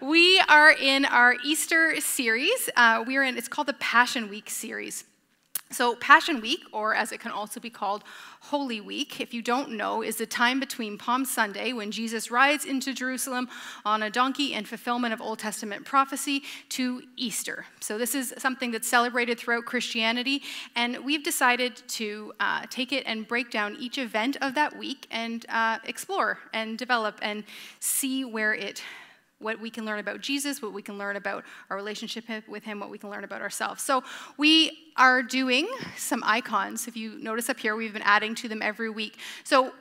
we are in our Easter series. Uh, we are in, it's called the Passion Week series. So, Passion Week, or as it can also be called, Holy Week, if you don't know, is the time between Palm Sunday, when Jesus rides into Jerusalem on a donkey in fulfillment of Old Testament prophecy, to Easter. So, this is something that's celebrated throughout Christianity, and we've decided to uh, take it and break down each event of that week and uh, explore and develop and see where it what we can learn about Jesus, what we can learn about our relationship with Him, what we can learn about ourselves. So, we are doing some icons. If you notice up here, we've been adding to them every week. So,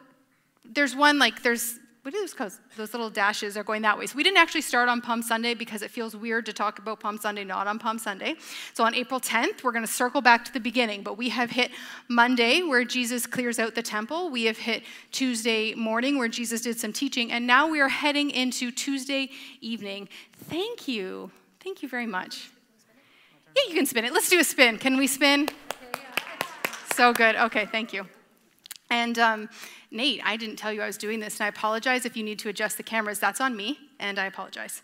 there's one like, there's what are those called? Those little dashes are going that way. So we didn't actually start on Palm Sunday because it feels weird to talk about Palm Sunday not on Palm Sunday. So on April 10th, we're going to circle back to the beginning. But we have hit Monday where Jesus clears out the temple. We have hit Tuesday morning where Jesus did some teaching. And now we are heading into Tuesday evening. Thank you. Thank you very much. Yeah, you can spin it. Let's do a spin. Can we spin? So good. Okay, thank you. And um, Nate, I didn't tell you I was doing this, and I apologize if you need to adjust the cameras. That's on me, and I apologize.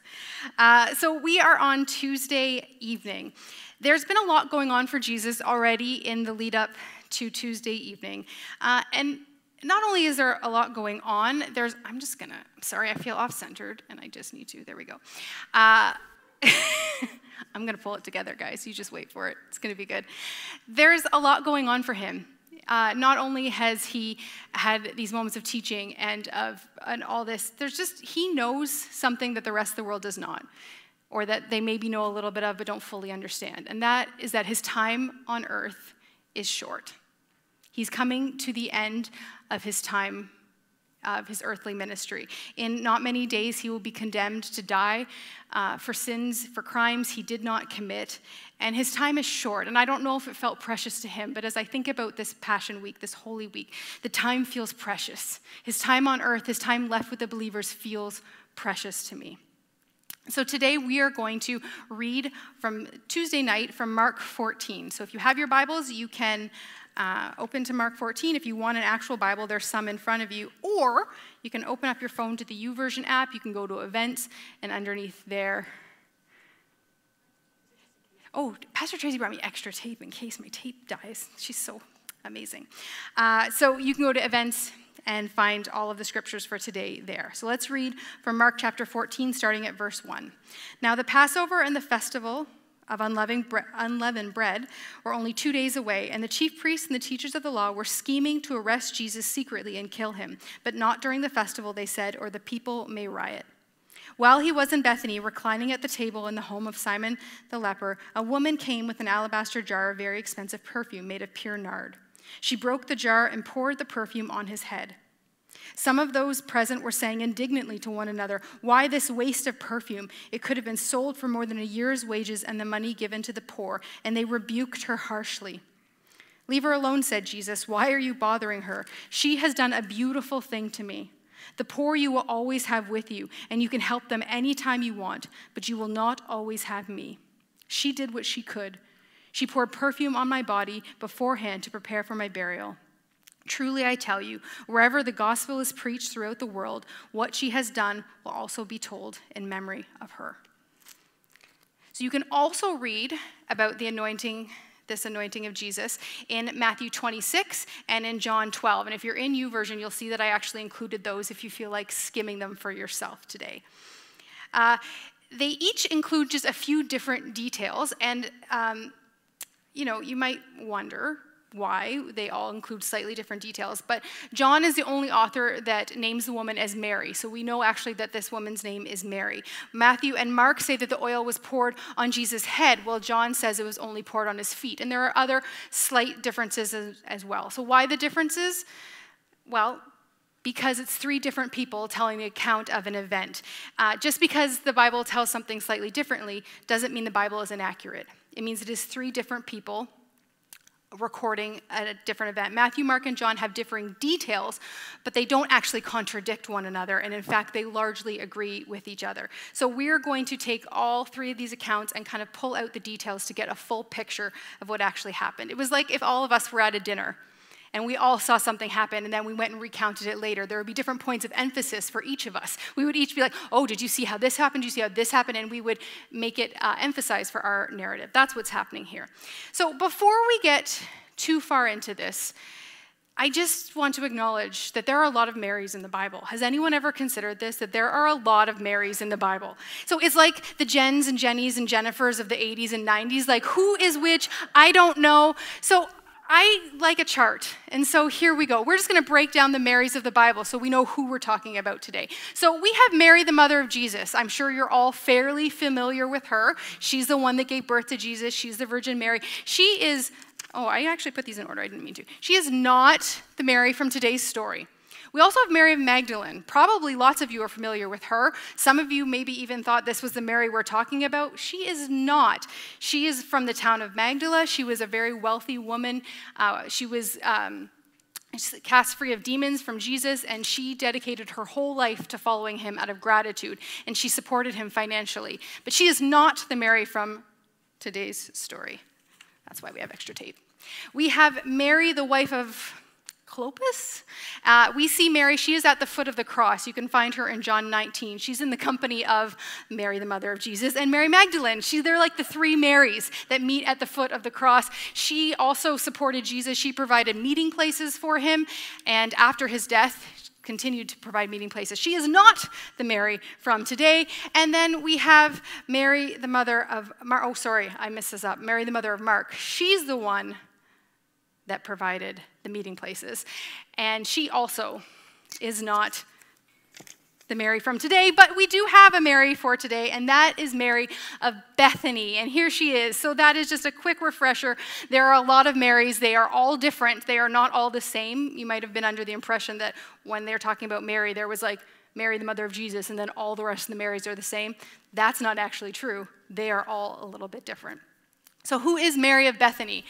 Uh, so we are on Tuesday evening. There's been a lot going on for Jesus already in the lead up to Tuesday evening. Uh, and not only is there a lot going on, there's, I'm just gonna, I'm sorry, I feel off centered, and I just need to, there we go. Uh, I'm gonna pull it together, guys. You just wait for it. It's gonna be good. There's a lot going on for him uh, not only has he had these moments of teaching and of and all this, there's just he knows something that the rest of the world does not, or that they maybe know a little bit of but don't fully understand, and that is that his time on earth is short. He's coming to the end of his time of his earthly ministry. In not many days, he will be condemned to die uh, for sins, for crimes he did not commit. And his time is short. And I don't know if it felt precious to him, but as I think about this Passion Week, this Holy Week, the time feels precious. His time on earth, his time left with the believers feels precious to me. So today we are going to read from Tuesday night from Mark 14. So if you have your Bibles, you can uh, open to Mark 14. If you want an actual Bible, there's some in front of you. Or you can open up your phone to the YouVersion app. You can go to events, and underneath there. Oh, Pastor Tracy brought me extra tape in case my tape dies. She's so amazing. Uh, so you can go to events and find all of the scriptures for today there. So let's read from Mark chapter 14, starting at verse 1. Now, the Passover and the festival of unleavened bread were only two days away, and the chief priests and the teachers of the law were scheming to arrest Jesus secretly and kill him, but not during the festival, they said, or the people may riot. While he was in Bethany, reclining at the table in the home of Simon the leper, a woman came with an alabaster jar of very expensive perfume made of pure nard. She broke the jar and poured the perfume on his head. Some of those present were saying indignantly to one another, Why this waste of perfume? It could have been sold for more than a year's wages and the money given to the poor. And they rebuked her harshly. Leave her alone, said Jesus. Why are you bothering her? She has done a beautiful thing to me. The poor you will always have with you, and you can help them anytime you want, but you will not always have me. She did what she could. She poured perfume on my body beforehand to prepare for my burial. Truly, I tell you, wherever the gospel is preached throughout the world, what she has done will also be told in memory of her. So you can also read about the anointing, this anointing of Jesus, in Matthew 26 and in John 12. And if you're in U YouVersion, you'll see that I actually included those if you feel like skimming them for yourself today. Uh, they each include just a few different details, and um, you know, you might wonder why. They all include slightly different details. But John is the only author that names the woman as Mary. So we know actually that this woman's name is Mary. Matthew and Mark say that the oil was poured on Jesus' head, while John says it was only poured on his feet. And there are other slight differences as, as well. So why the differences? Well, because it's three different people telling the account of an event. Uh, just because the Bible tells something slightly differently doesn't mean the Bible is inaccurate. It means it is three different people recording at a different event. Matthew, Mark, and John have differing details, but they don't actually contradict one another. And in fact, they largely agree with each other. So we're going to take all three of these accounts and kind of pull out the details to get a full picture of what actually happened. It was like if all of us were at a dinner and we all saw something happen, and then we went and recounted it later. There would be different points of emphasis for each of us. We would each be like, oh, did you see how this happened? Did you see how this happened? And we would make it uh, emphasize for our narrative. That's what's happening here. So before we get too far into this, I just want to acknowledge that there are a lot of Marys in the Bible. Has anyone ever considered this? That there are a lot of Marys in the Bible. So it's like the Jens and Jennies and Jennifers of the 80s and 90s. Like, who is which? I don't know. So I like a chart. And so here we go. We're just going to break down the Marys of the Bible so we know who we're talking about today. So we have Mary, the mother of Jesus. I'm sure you're all fairly familiar with her. She's the one that gave birth to Jesus, she's the Virgin Mary. She is Oh, I actually put these in order. I didn't mean to. She is not the Mary from today's story. We also have Mary of Magdalene. Probably lots of you are familiar with her. Some of you maybe even thought this was the Mary we're talking about. She is not. She is from the town of Magdala. She was a very wealthy woman. Uh, she was. Um, cast free of demons from Jesus, and she dedicated her whole life to following him out of gratitude, and she supported him financially. But she is not the Mary from today's story. That's why we have extra tape. We have Mary, the wife of Clopas. Uh, we see Mary, she is at the foot of the cross. You can find her in John 19. She's in the company of Mary, the mother of Jesus, and Mary Magdalene. She, they're like the three Marys that meet at the foot of the cross. She also supported Jesus. She provided meeting places for him, and after his death, continued to provide meeting places. She is not the Mary from today. And then we have Mary, the mother of Mark. Oh, sorry, I messed this up. Mary, the mother of Mark. She's the one that provided the meeting places. And she also is not the Mary from today, but we do have a Mary for today, and that is Mary of Bethany. And here she is. So that is just a quick refresher. There are a lot of Marys. They are all different, they are not all the same. You might have been under the impression that when they're talking about Mary, there was like Mary, the mother of Jesus, and then all the rest of the Marys are the same. That's not actually true. They are all a little bit different. So, who is Mary of Bethany?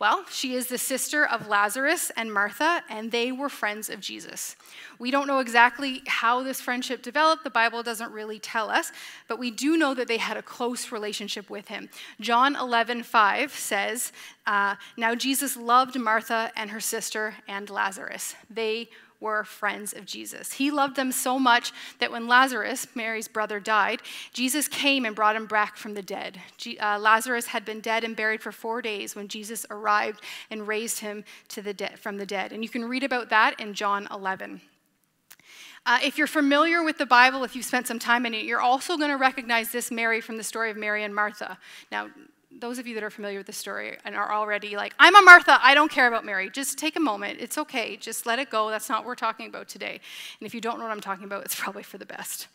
Well, she is the sister of Lazarus and Martha, and they were friends of Jesus. We don't know exactly how this friendship developed. The Bible doesn't really tell us, but we do know that they had a close relationship with him. John 11, 5 says, uh, Now Jesus loved Martha and her sister and Lazarus. They were friends of Jesus. He loved them so much that when Lazarus, Mary's brother, died, Jesus came and brought him back from the dead. uh, Lazarus had been dead and buried for four days when Jesus arrived and raised him to the from the dead. And you can read about that in John 11. Uh, if you're familiar with the Bible, if you've spent some time in it, you're also going to recognize this Mary from the story of Mary and Martha. Now, those of you that are familiar with the story and are already like, I'm a Martha, I don't care about Mary, just take a moment. It's okay. Just let it go. That's not what we're talking about today. And if you don't know what I'm talking about, it's probably for the best.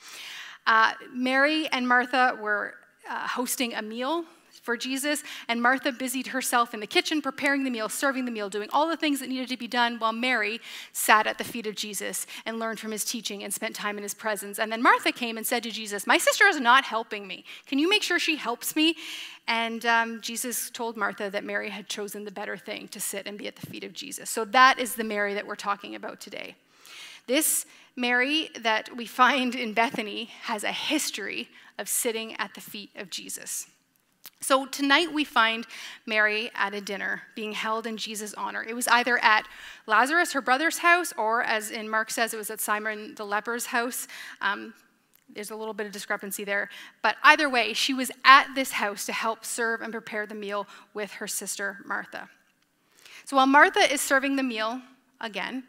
Uh, Mary and Martha were uh, hosting a meal for Jesus, and Martha busied herself in the kitchen, preparing the meal, serving the meal, doing all the things that needed to be done, while Mary sat at the feet of Jesus and learned from his teaching and spent time in his presence. And then Martha came and said to Jesus, My sister is not helping me. Can you make sure she helps me? And um, Jesus told Martha that Mary had chosen the better thing to sit and be at the feet of Jesus. So that is the Mary that we're talking about today. This Mary that we find in Bethany has a history of sitting at the feet of Jesus. So tonight we find Mary at a dinner being held in Jesus' honor. It was either at Lazarus, her brother's house, or as in Mark says, it was at Simon the leper's house. Um, there's a little bit of discrepancy there. But either way, she was at this house to help serve and prepare the meal with her sister Martha. So while Martha is serving the meal again,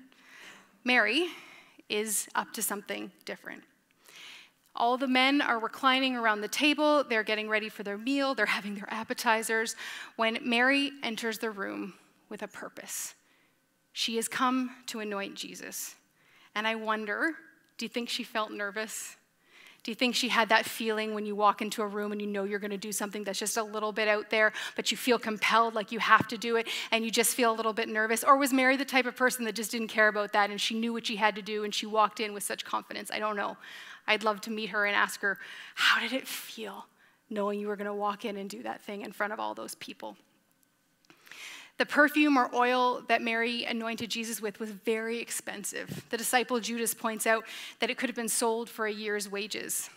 Mary is up to something different. All the men are reclining around the table. They're getting ready for their meal. They're having their appetizers when Mary enters the room with a purpose. She has come to anoint Jesus. And I wonder do you think she felt nervous? Do you think she had that feeling when you walk into a room and you know you're going to do something that's just a little bit out there, but you feel compelled, like you have to do it, and you just feel a little bit nervous? Or was Mary the type of person that just didn't care about that and she knew what she had to do and she walked in with such confidence? I don't know. I'd love to meet her and ask her, How did it feel knowing you were going to walk in and do that thing in front of all those people? The perfume or oil that Mary anointed Jesus with was very expensive. The disciple Judas points out that it could have been sold for a year's wages.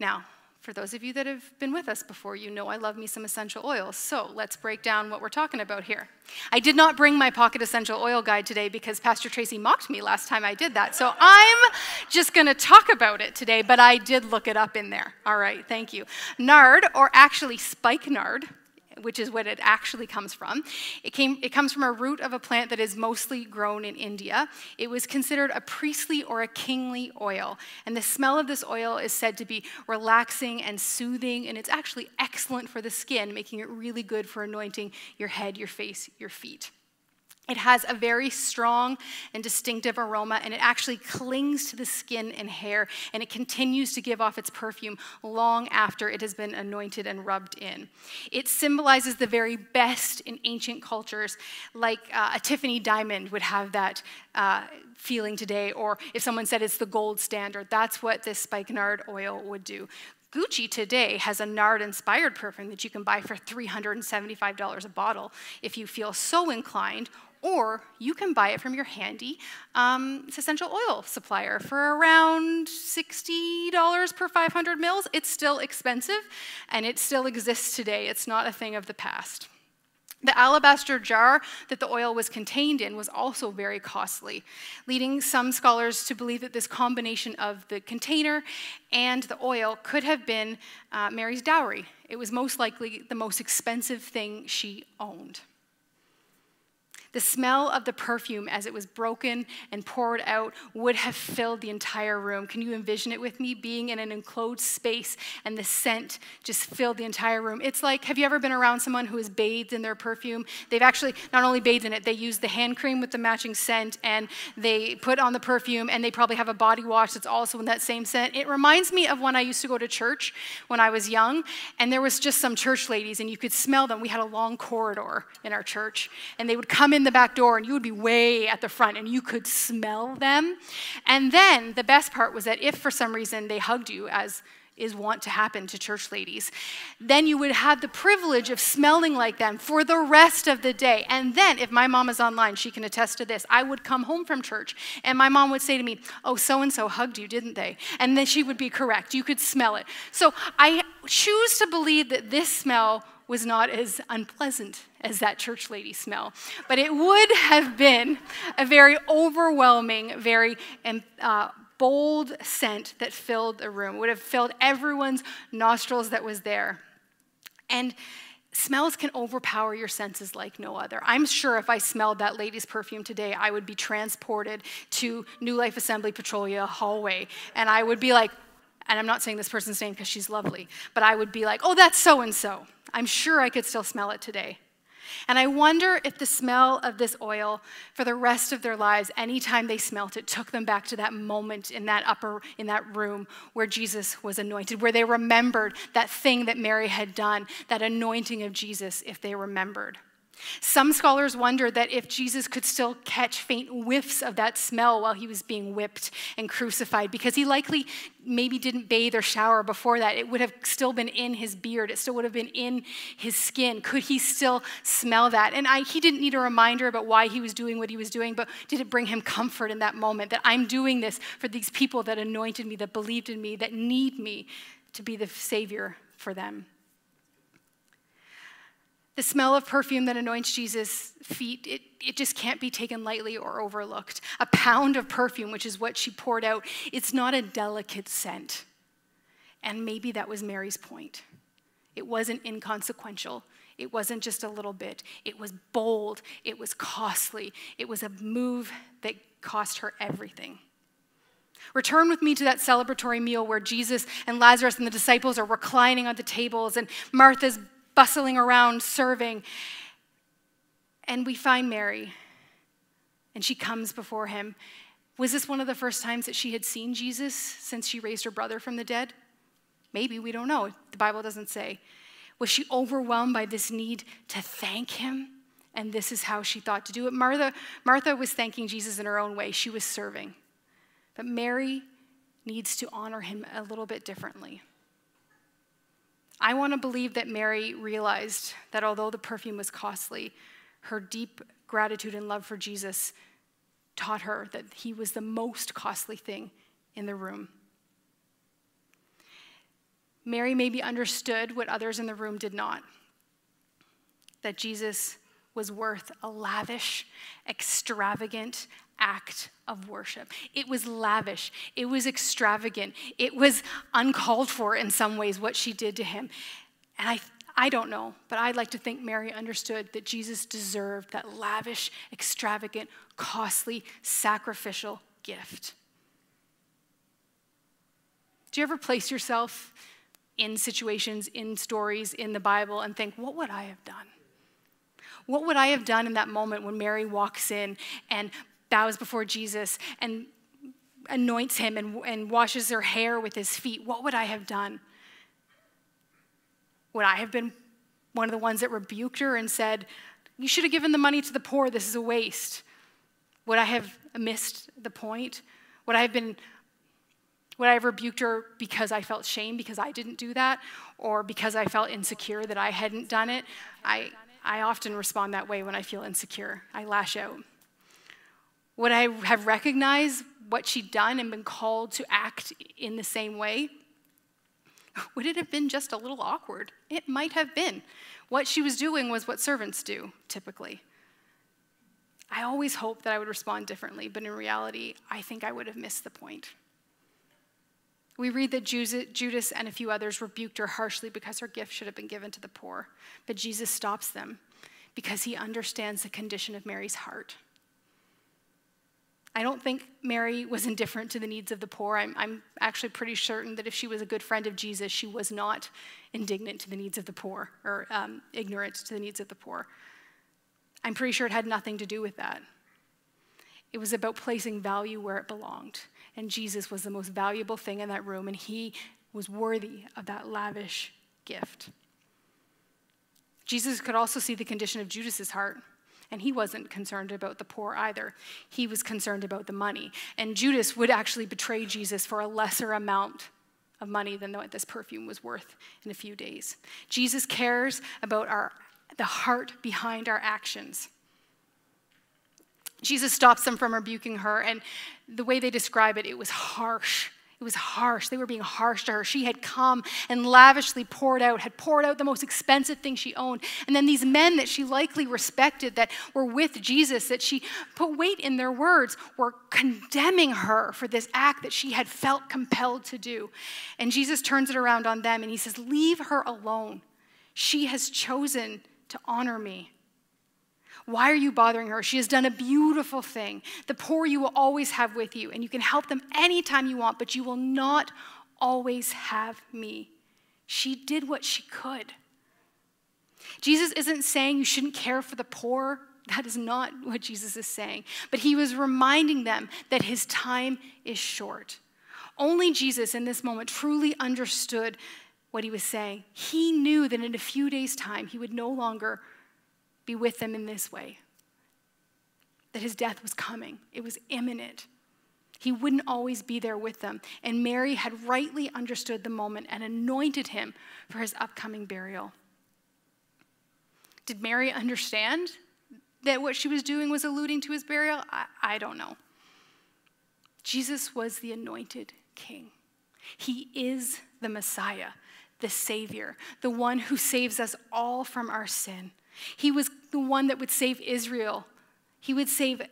Now, For those of you that have been with us before, you know I love me some essential oils. So let's break down what we're talking about here. I did not bring my pocket essential oil guide today because Pastor Tracy mocked me last time I did that. So I'm just going to talk about it today, but I did look it up in there. All right, thank you. Nard, or actually spikenard, which is what it actually comes from. It, came, it comes from a root of a plant that is mostly grown in India. It was considered a priestly or a kingly oil. And the smell of this oil is said to be relaxing and soothing, and it's actually excellent for the skin, making it really good for anointing your head, your face, your feet. It has a very strong and distinctive aroma, and it actually clings to the skin and hair, and it continues to give off its perfume long after it has been anointed and rubbed in. It symbolizes the very best in ancient cultures, like uh, a Tiffany diamond would have that uh, feeling today, or if someone said it's the gold standard, that's what this spikenard oil would do. Gucci today has a nard inspired perfume that you can buy for $375 a bottle if you feel so inclined, or you can buy it from your handy um, essential oil supplier for around $60 per 500 mils. It's still expensive and it still exists today. It's not a thing of the past. The alabaster jar that the oil was contained in was also very costly, leading some scholars to believe that this combination of the container and the oil could have been uh, Mary's dowry. It was most likely the most expensive thing she owned. The smell of the perfume as it was broken and poured out would have filled the entire room. Can you envision it with me? Being in an enclosed space and the scent just filled the entire room. It's like, have you ever been around someone who is bathed in their perfume? They've actually not only bathed in it, they use the hand cream with the matching scent and they put on the perfume and they probably have a body wash that's also in that same scent. It reminds me of when I used to go to church when I was young and there was just some church ladies and you could smell them. We had a long corridor in our church and they would come in the back door and you would be way at the front and you could smell them. And then the best part was that if for some reason they hugged you, as is wont to happen to church ladies, then you would have the privilege of smelling like them for the rest of the day. And then, if my mom is online, she can attest to this. I would come home from church and my mom would say to me, Oh, so and so hugged you, didn't they? And then she would be correct. You could smell it. So I choose to believe that this smell was not as unpleasant as that church lady smell. But it would have been a very overwhelming, very um, uh, bold scent that filled the room, it would have filled everyone's nostrils that was there. And smells can overpower your senses like no other. I'm sure if I smelled that lady's perfume today, I would be transported to New Life Assembly Petrolia hallway, and I would be like, and I'm not saying this person's name because she's lovely, but I would be like, oh, that's so and so. I'm sure I could still smell it today. And I wonder if the smell of this oil for the rest of their lives, anytime they smelt it, took them back to that moment in that upper, in that room where Jesus was anointed, where they remembered that thing that Mary had done, that anointing of Jesus, if they remembered. Some scholars wonder that if Jesus could still catch faint whiffs of that smell while he was being whipped and crucified, because he likely maybe didn't bathe or shower before that, it would have still been in his beard, it still would have been in his skin. Could he still smell that? And I, he didn't need a reminder about why he was doing what he was doing, but did it bring him comfort in that moment that I'm doing this for these people that anointed me, that believed in me, that need me to be the Savior for them? The smell of perfume that anoints Jesus' feet, it, it just can't be taken lightly or overlooked. A pound of perfume, which is what she poured out, it's not a delicate scent. And maybe that was Mary's point. It wasn't inconsequential. It wasn't just a little bit. It was bold. It was costly. It was a move that cost her everything. Return with me to that celebratory meal where Jesus and Lazarus and the disciples are reclining on the tables, and Martha's bustling around serving. And we find Mary, and she comes before him. Was this one of the first times that she had seen Jesus since she raised her brother from the dead? Maybe, we don't know. The Bible doesn't say. Was she overwhelmed by this need to thank him? And this is how she thought to do it. Martha, Martha was thanking Jesus in her own way. She was serving. But Mary needs to honor him a little bit differently. I want to believe that Mary realized that although the perfume was costly, her deep gratitude and love for Jesus taught her that he was the most costly thing in the room. Mary maybe understood what others in the room did not that Jesus was worth a lavish, extravagant act of worship. It was lavish, it was extravagant, it was uncalled for in some ways what she did to him. And I, I don't know, but I'd like to think Mary understood that Jesus deserved that lavish, extravagant, costly, sacrificial gift. Do you ever place yourself in situations, in stories, in the Bible, and think, what would I have done? What would I have done in that moment when Mary walks in and bows before Jesus and anoints him and, and washes her hair with his feet? What would I have done? Would I have been one of the ones that rebuked her and said, You should have given the money to the poor, this is a waste? Would I have missed the point? Would I have been would I have rebuked her because I felt shame because I didn't do that or because I felt insecure that I hadn't done it? I, I often respond that way when I feel insecure. I lash out. Would I have recognized what she'd done and been called to act in the same way? Would it have been just a little awkward? It might have been. What she was doing was what servants do, typically. I always hoped that I would respond differently, but in reality, I think I would have missed the point. We read that Judas and a few others rebuked her harshly because her gift should have been given to the poor. But Jesus stops them because he understands the condition of Mary's heart. I don't think Mary was indifferent to the needs of the poor. I'm, I'm, actually pretty certain that if she was a good friend of Jesus, she was not indignant to the needs of the poor or um, ignorant to the needs of the poor. I'm pretty sure it had nothing to do with that. It was about placing value where it belonged. And Jesus was the most valuable thing in that room, and he was worthy of that lavish gift. Jesus could also see the condition of Judas's heart. And he wasn't concerned about the poor either. He was concerned about the money. And Judas would actually betray Jesus for a lesser amount of money than what this perfume was worth in a few days. Jesus cares about our, the heart behind our actions. Jesus stops them from rebuking her, and the way they describe it, it was harsh. It was harsh. They were being harsh to her. She had come and lavishly poured out, had poured out the most expensive thing she owned. And then these men that she likely respected that were with Jesus, that she put weight in their words, were condemning her for this act that she had felt compelled to do. And Jesus turns it around on them and he says, Leave her alone. She has chosen to honor me. Why are you bothering her? She has done a beautiful thing. The poor you will always have with you, and you can help them anytime you want, but you will not always have me. She did what she could. Jesus isn't saying you shouldn't care for the poor. That is not what Jesus is saying. But he was reminding them that his time is short. Only Jesus in this moment truly understood what he was saying. He knew that in a few days' time, he would no longer be with them in this way that his death was coming, it was imminent. He wouldn't always be there with them. And Mary had rightly understood the moment and anointed him for his upcoming burial. Did Mary understand that what she was doing was alluding to his burial? I, I don't know. Jesus was the anointed king. He is the Messiah, the Savior, the one who saves us all from our sin. He was the one that would save Israel. He would save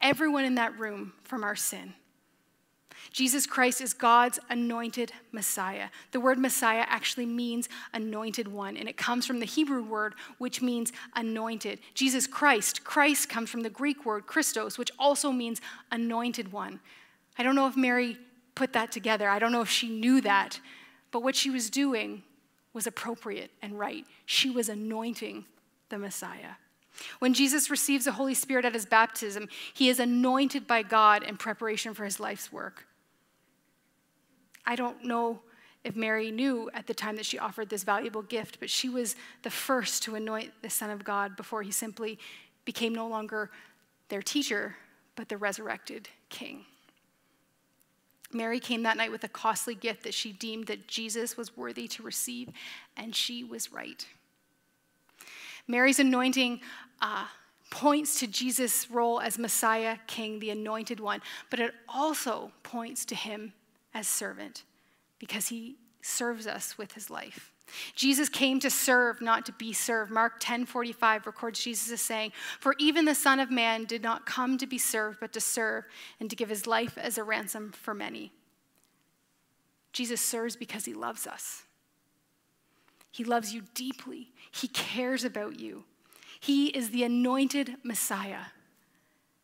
everyone in that room from our sin. Jesus Christ is God's anointed Messiah. The word Messiah actually means anointed one, and it comes from the Hebrew word which means anointed. Jesus Christ, Christ comes from the Greek word Christos, which also means anointed one. I don't know if Mary put that together, I don't know if she knew that, but what she was doing was appropriate and right. She was anointing the Messiah. When Jesus receives the Holy Spirit at his baptism, he is anointed by God in preparation for his life's work. I don't know if Mary knew at the time that she offered this valuable gift, but she was the first to anoint the Son of God before he simply became no longer their teacher, but the resurrected king. Mary came that night with a costly gift that she deemed that Jesus was worthy to receive, and she was right. Mary's anointing uh, points to Jesus' role as Messiah, King, the anointed one, but it also points to him as servant because he serves us with his life. Jesus came to serve, not to be served. Mark 10:45 records Jesus as saying, "For even the Son of Man did not come to be served, but to serve and to give his life as a ransom for many." Jesus serves because he loves us. He loves you deeply. He cares about you. He is the anointed Messiah,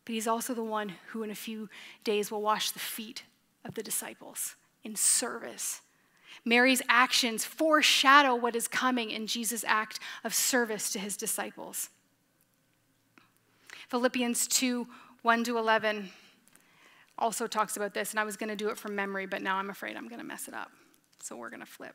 but he's also the one who, in a few days, will wash the feet of the disciples in service Mary's actions foreshadow what is coming in Jesus' act of service to his disciples. Philippians 2 1 to 11 also talks about this, and I was going to do it from memory, but now I'm afraid I'm going to mess it up. So we're going to flip.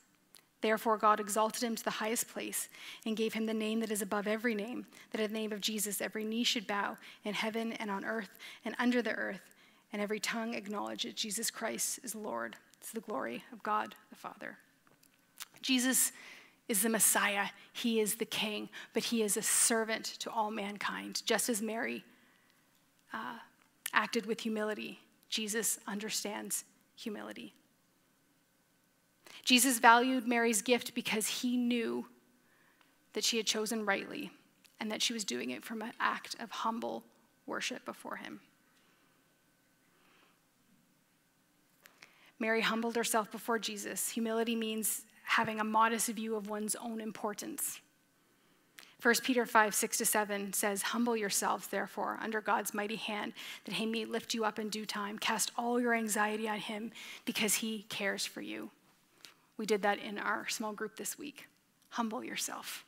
Therefore, God exalted him to the highest place and gave him the name that is above every name, that at the name of Jesus every knee should bow in heaven and on earth and under the earth and every tongue acknowledge that Jesus Christ is Lord to the glory of God the Father. Jesus is the Messiah, he is the King, but he is a servant to all mankind. Just as Mary uh, acted with humility, Jesus understands humility. Jesus valued Mary's gift because he knew that she had chosen rightly and that she was doing it from an act of humble worship before him. Mary humbled herself before Jesus. Humility means having a modest view of one's own importance. 1 Peter 5, 6 to 7 says, Humble yourselves, therefore, under God's mighty hand, that he may lift you up in due time. Cast all your anxiety on him because he cares for you. We did that in our small group this week. Humble yourself.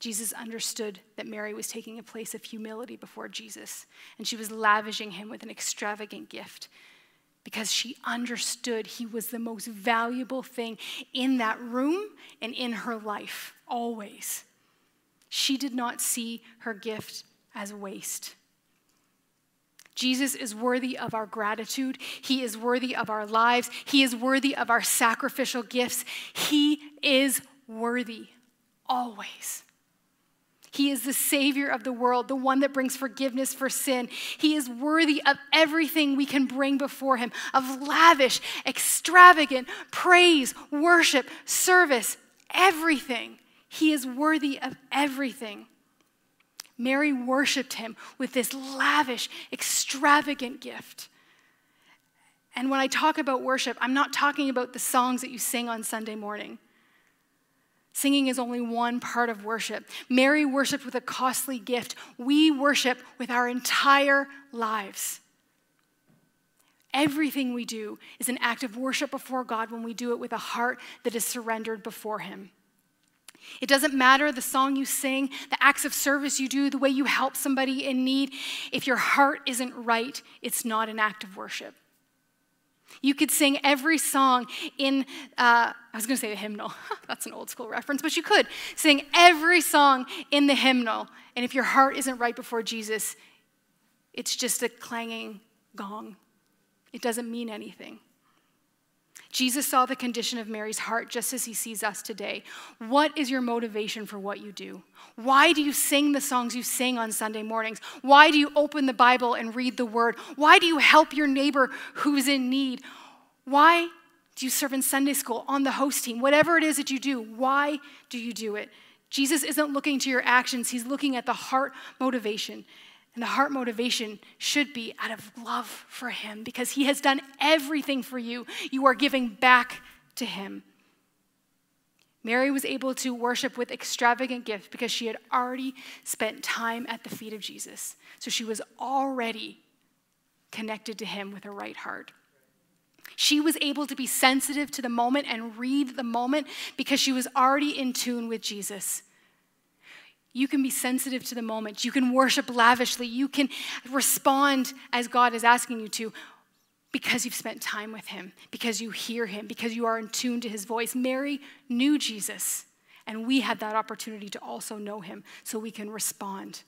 Jesus understood that Mary was taking a place of humility before Jesus, and she was lavishing him with an extravagant gift because she understood he was the most valuable thing in that room and in her life, always. She did not see her gift as waste. Jesus is worthy of our gratitude. He is worthy of our lives. He is worthy of our sacrificial gifts. He is worthy always. He is the Savior of the world, the one that brings forgiveness for sin. He is worthy of everything we can bring before Him of lavish, extravagant praise, worship, service, everything. He is worthy of everything. Mary worshiped Him with this lavish, extravagant gift. And when I talk about worship, I'm not talking about the songs that you sing on Sunday morning. Singing is only one part of worship. Mary worshiped with a costly gift. We worship with our entire lives. Everything we do is an act of worship before God when we do it with a heart that is surrendered before Him. It doesn't matter the song you sing, the acts of service you do, the way you help somebody in need. If your heart isn't right, it's not an act of worship. You could sing every song in, uh, I was going to say the hymnal. That's an old school reference, but you could sing every song in the hymnal. And if your heart isn't right before Jesus, it's just a clanging gong. It doesn't mean anything. Jesus saw the condition of Mary's heart just as he sees us today. What is your motivation for what you do? Why do you sing the songs you sing on Sunday mornings? Why do you open the Bible and read the word? Why do you help your neighbor who's in need? Why do you serve in Sunday school, on the host team? Whatever it is that you do, why do you do it? Jesus isn't looking to your actions, he's looking at the heart motivation. And the heart motivation should be out of love for Him because He has done everything for you. You are giving back to Him. Mary was able to worship with extravagant gift because she had already spent time at the feet of Jesus. So she was already connected to Him with a right heart. She was able to be sensitive to the moment and read the moment because she was already in tune with Jesus. You can be sensitive to the moment. You can worship lavishly. You can respond as God is asking you to because you've spent time with him, because you hear him, because you are in tune to his voice. Mary knew Jesus, and we had that opportunity to also know him so we can respond.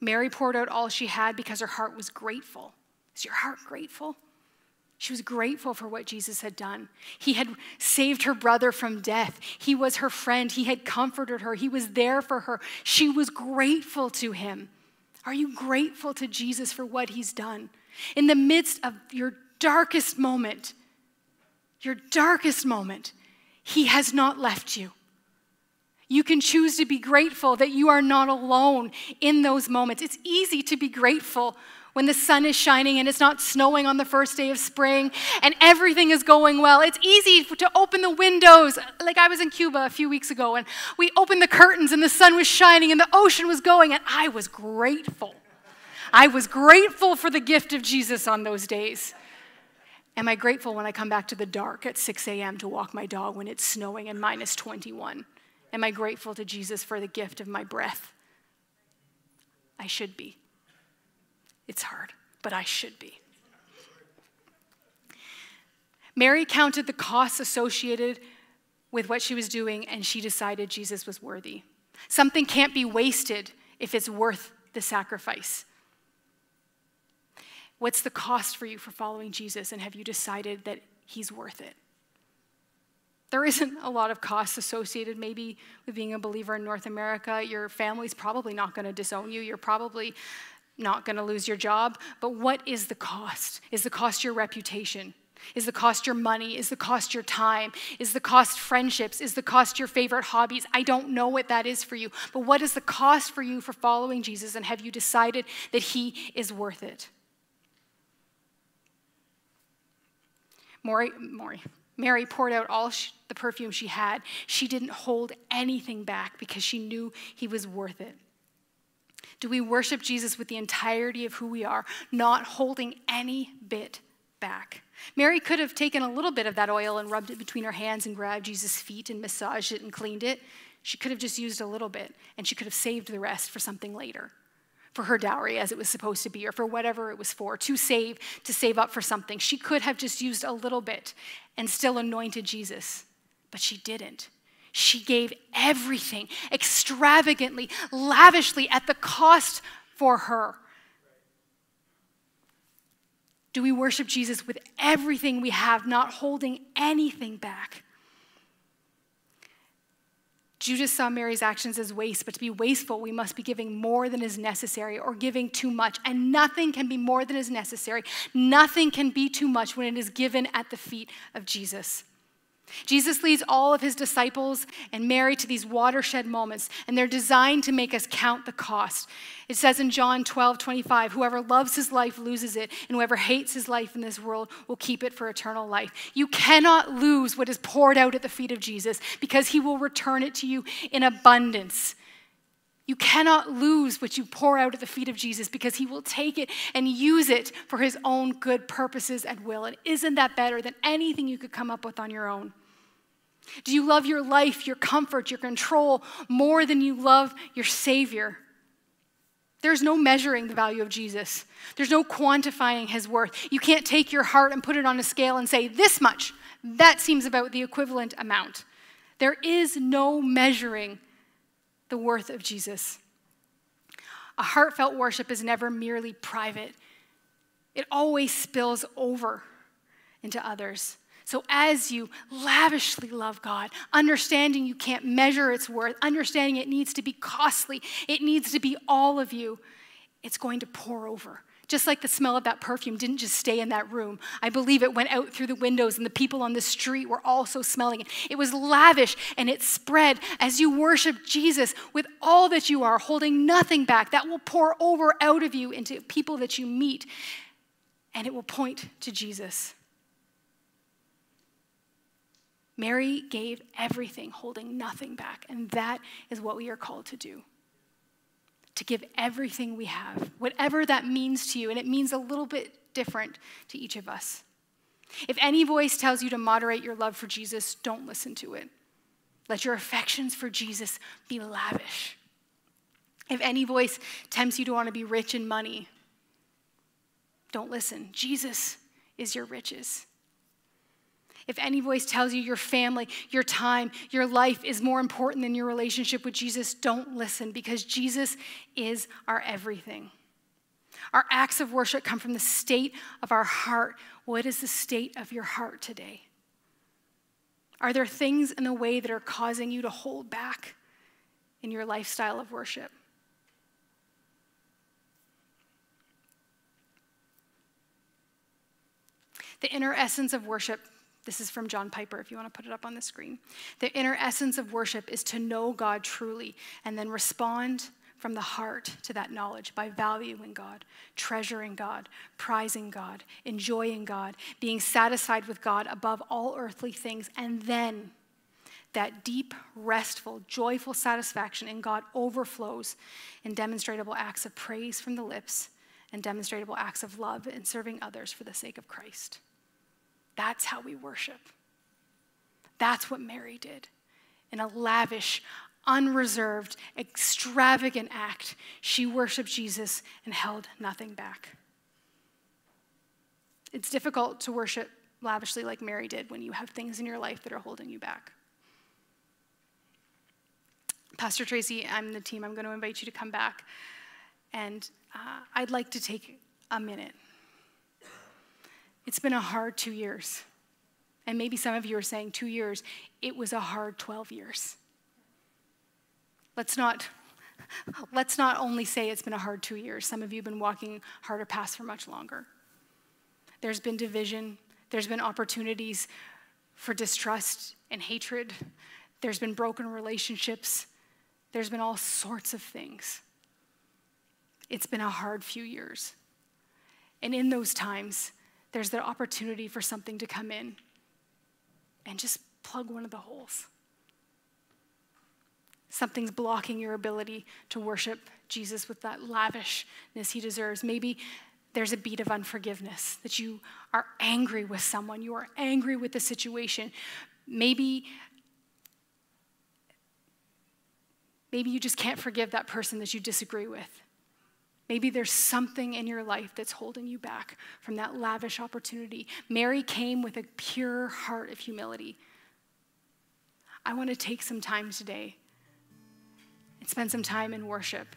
Mary poured out all she had because her heart was grateful. Is your heart grateful? She was grateful for what Jesus had done. He had saved her brother from death. He was her friend. He had comforted her. He was there for her. She was grateful to him. Are you grateful to Jesus for what he's done? In the midst of your darkest moment, your darkest moment, he has not left you. You can choose to be grateful that you are not alone in those moments. It's easy to be grateful when the sun is shining and it's not snowing on the first day of spring and everything is going well. It's easy to open the windows. Like I was in Cuba a few weeks ago and we opened the curtains and the sun was shining and the ocean was going and I was grateful. I was grateful for the gift of Jesus on those days. Am I grateful when I come back to the dark at 6 a.m. to walk my dog when it's snowing and minus 21? Am I grateful to Jesus for the gift of my breath? I should be. It's hard, but I should be. Mary counted the costs associated with what she was doing, and she decided Jesus was worthy. Something can't be wasted if it's worth the sacrifice. What's the cost for you for following Jesus, and have you decided that he's worth it? There isn't a lot of costs associated, maybe, with being a believer in North America. Your family's probably not going to disown you. You're probably not going to lose your job, but what is the cost? Is the cost your reputation? Is the cost your money? Is the cost your time? Is the cost friendships? Is the cost your favorite hobbies? I don't know what that is for you, but what is the cost for you for following Jesus and have you decided that he is worth it? Maury, Maury, Mary poured out all she, the perfume she had. She didn't hold anything back because she knew he was worth it. Do we worship Jesus with the entirety of who we are, not holding any bit back? Mary could have taken a little bit of that oil and rubbed it between her hands and grabbed Jesus' feet and massaged it and cleaned it. She could have just used a little bit and she could have saved the rest for something later for her dowry as it was supposed to be or for whatever it was for to save to save up for something she could have just used a little bit and still anointed jesus but she didn't she gave everything extravagantly, lavishly at the cost for her. Do we worship Jesus with everything we have, not holding anything back? Judas saw Mary's actions as waste, but to be wasteful, we must be giving more than is necessary or giving too much. And nothing can be more than is necessary. Nothing can be too much when it is given at the feet of Jesus. Jesus leads all of his disciples and Mary to these watershed moments, and they're designed to make us count the cost. It says in John 12, 25, whoever loves his life loses it, and whoever hates his life in this world will keep it for eternal life. You cannot lose what is poured out at the feet of Jesus because he will return it to you in abundance. You cannot lose what you pour out at the feet of Jesus because he will take it and use it for his own good purposes and will. And isn't that better than anything you could come up with on your own? Do you love your life, your comfort, your control more than you love your Savior? There's no measuring the value of Jesus. There's no quantifying his worth. You can't take your heart and put it on a scale and say, this much. That seems about the equivalent amount. There is no measuring the worth of Jesus. A heartfelt worship is never merely private, it always spills over into others. So, as you lavishly love God, understanding you can't measure its worth, understanding it needs to be costly, it needs to be all of you, it's going to pour over. Just like the smell of that perfume didn't just stay in that room. I believe it went out through the windows, and the people on the street were also smelling it. It was lavish and it spread as you worship Jesus with all that you are, holding nothing back. That will pour over out of you into people that you meet, and it will point to Jesus. Mary gave everything, holding nothing back, and that is what we are called to do to give everything we have, whatever that means to you, and it means a little bit different to each of us. If any voice tells you to moderate your love for Jesus, don't listen to it. Let your affections for Jesus be lavish. If any voice tempts you to want to be rich in money, don't listen. Jesus is your riches. If any voice tells you your family, your time, your life is more important than your relationship with Jesus, don't listen because Jesus is our everything. Our acts of worship come from the state of our heart. What is the state of your heart today? Are there things in the way that are causing you to hold back in your lifestyle of worship? The inner essence of worship this is from John Piper, if you want to put it up on the screen. The inner essence of worship is to know God truly and then respond from the heart to that knowledge by valuing God, treasuring God, prizing God, enjoying God, being satisfied with God above all earthly things, and then that deep, restful, joyful satisfaction in God overflows in demonstrable acts of praise from the lips and demonstrable acts of love in serving others for the sake of Christ. That's how we worship. That's what Mary did. In a lavish, unreserved, extravagant act, she worshiped Jesus and held nothing back. It's difficult to worship lavishly like Mary did when you have things in your life that are holding you back. Pastor Tracy, I'm the team. I'm going to invite you to come back. And uh, I'd like to take a minute it's been a hard two years. And maybe some of you are saying two years. It was a hard 12 years. Let's not, let's not only say it's been a hard two years. Some of you have been walking harder paths for much longer. There's been division, there's been opportunities for distrust and hatred, there's been broken relationships, there's been all sorts of things. It's been a hard few years. And in those times, there's the opportunity for something to come in and just plug one of the holes. Something's blocking your ability to worship Jesus with that lavishness he deserves. Maybe there's a beat of unforgiveness, that you are angry with someone, you are angry with the situation. Maybe maybe you just can't forgive that person that you disagree with. Maybe there's something in your life that's holding you back from that lavish opportunity. Mary came with a pure heart of humility. I want to take some time today and spend some time in worship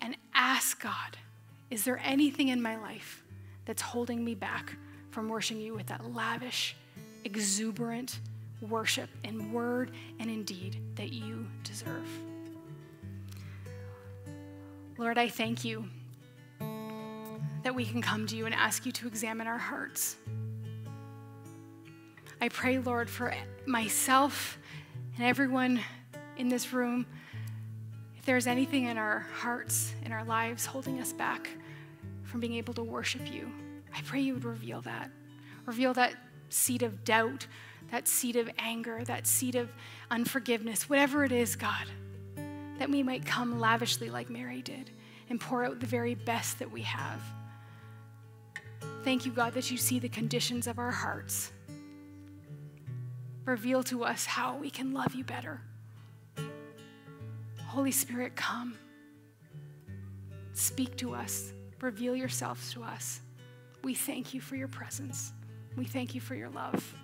and ask God, is there anything in my life that's holding me back from worshiping you with that lavish, exuberant worship in word and in deed that you deserve? Lord, I thank you that we can come to you and ask you to examine our hearts. I pray, Lord, for myself and everyone in this room. If there's anything in our hearts, in our lives, holding us back from being able to worship you, I pray you would reveal that. Reveal that seed of doubt, that seed of anger, that seed of unforgiveness, whatever it is, God, that we might come lavishly like Mary did and pour out the very best that we have. Thank you, God, that you see the conditions of our hearts. Reveal to us how we can love you better. Holy Spirit, come. Speak to us. Reveal yourselves to us. We thank you for your presence. We thank you for your love.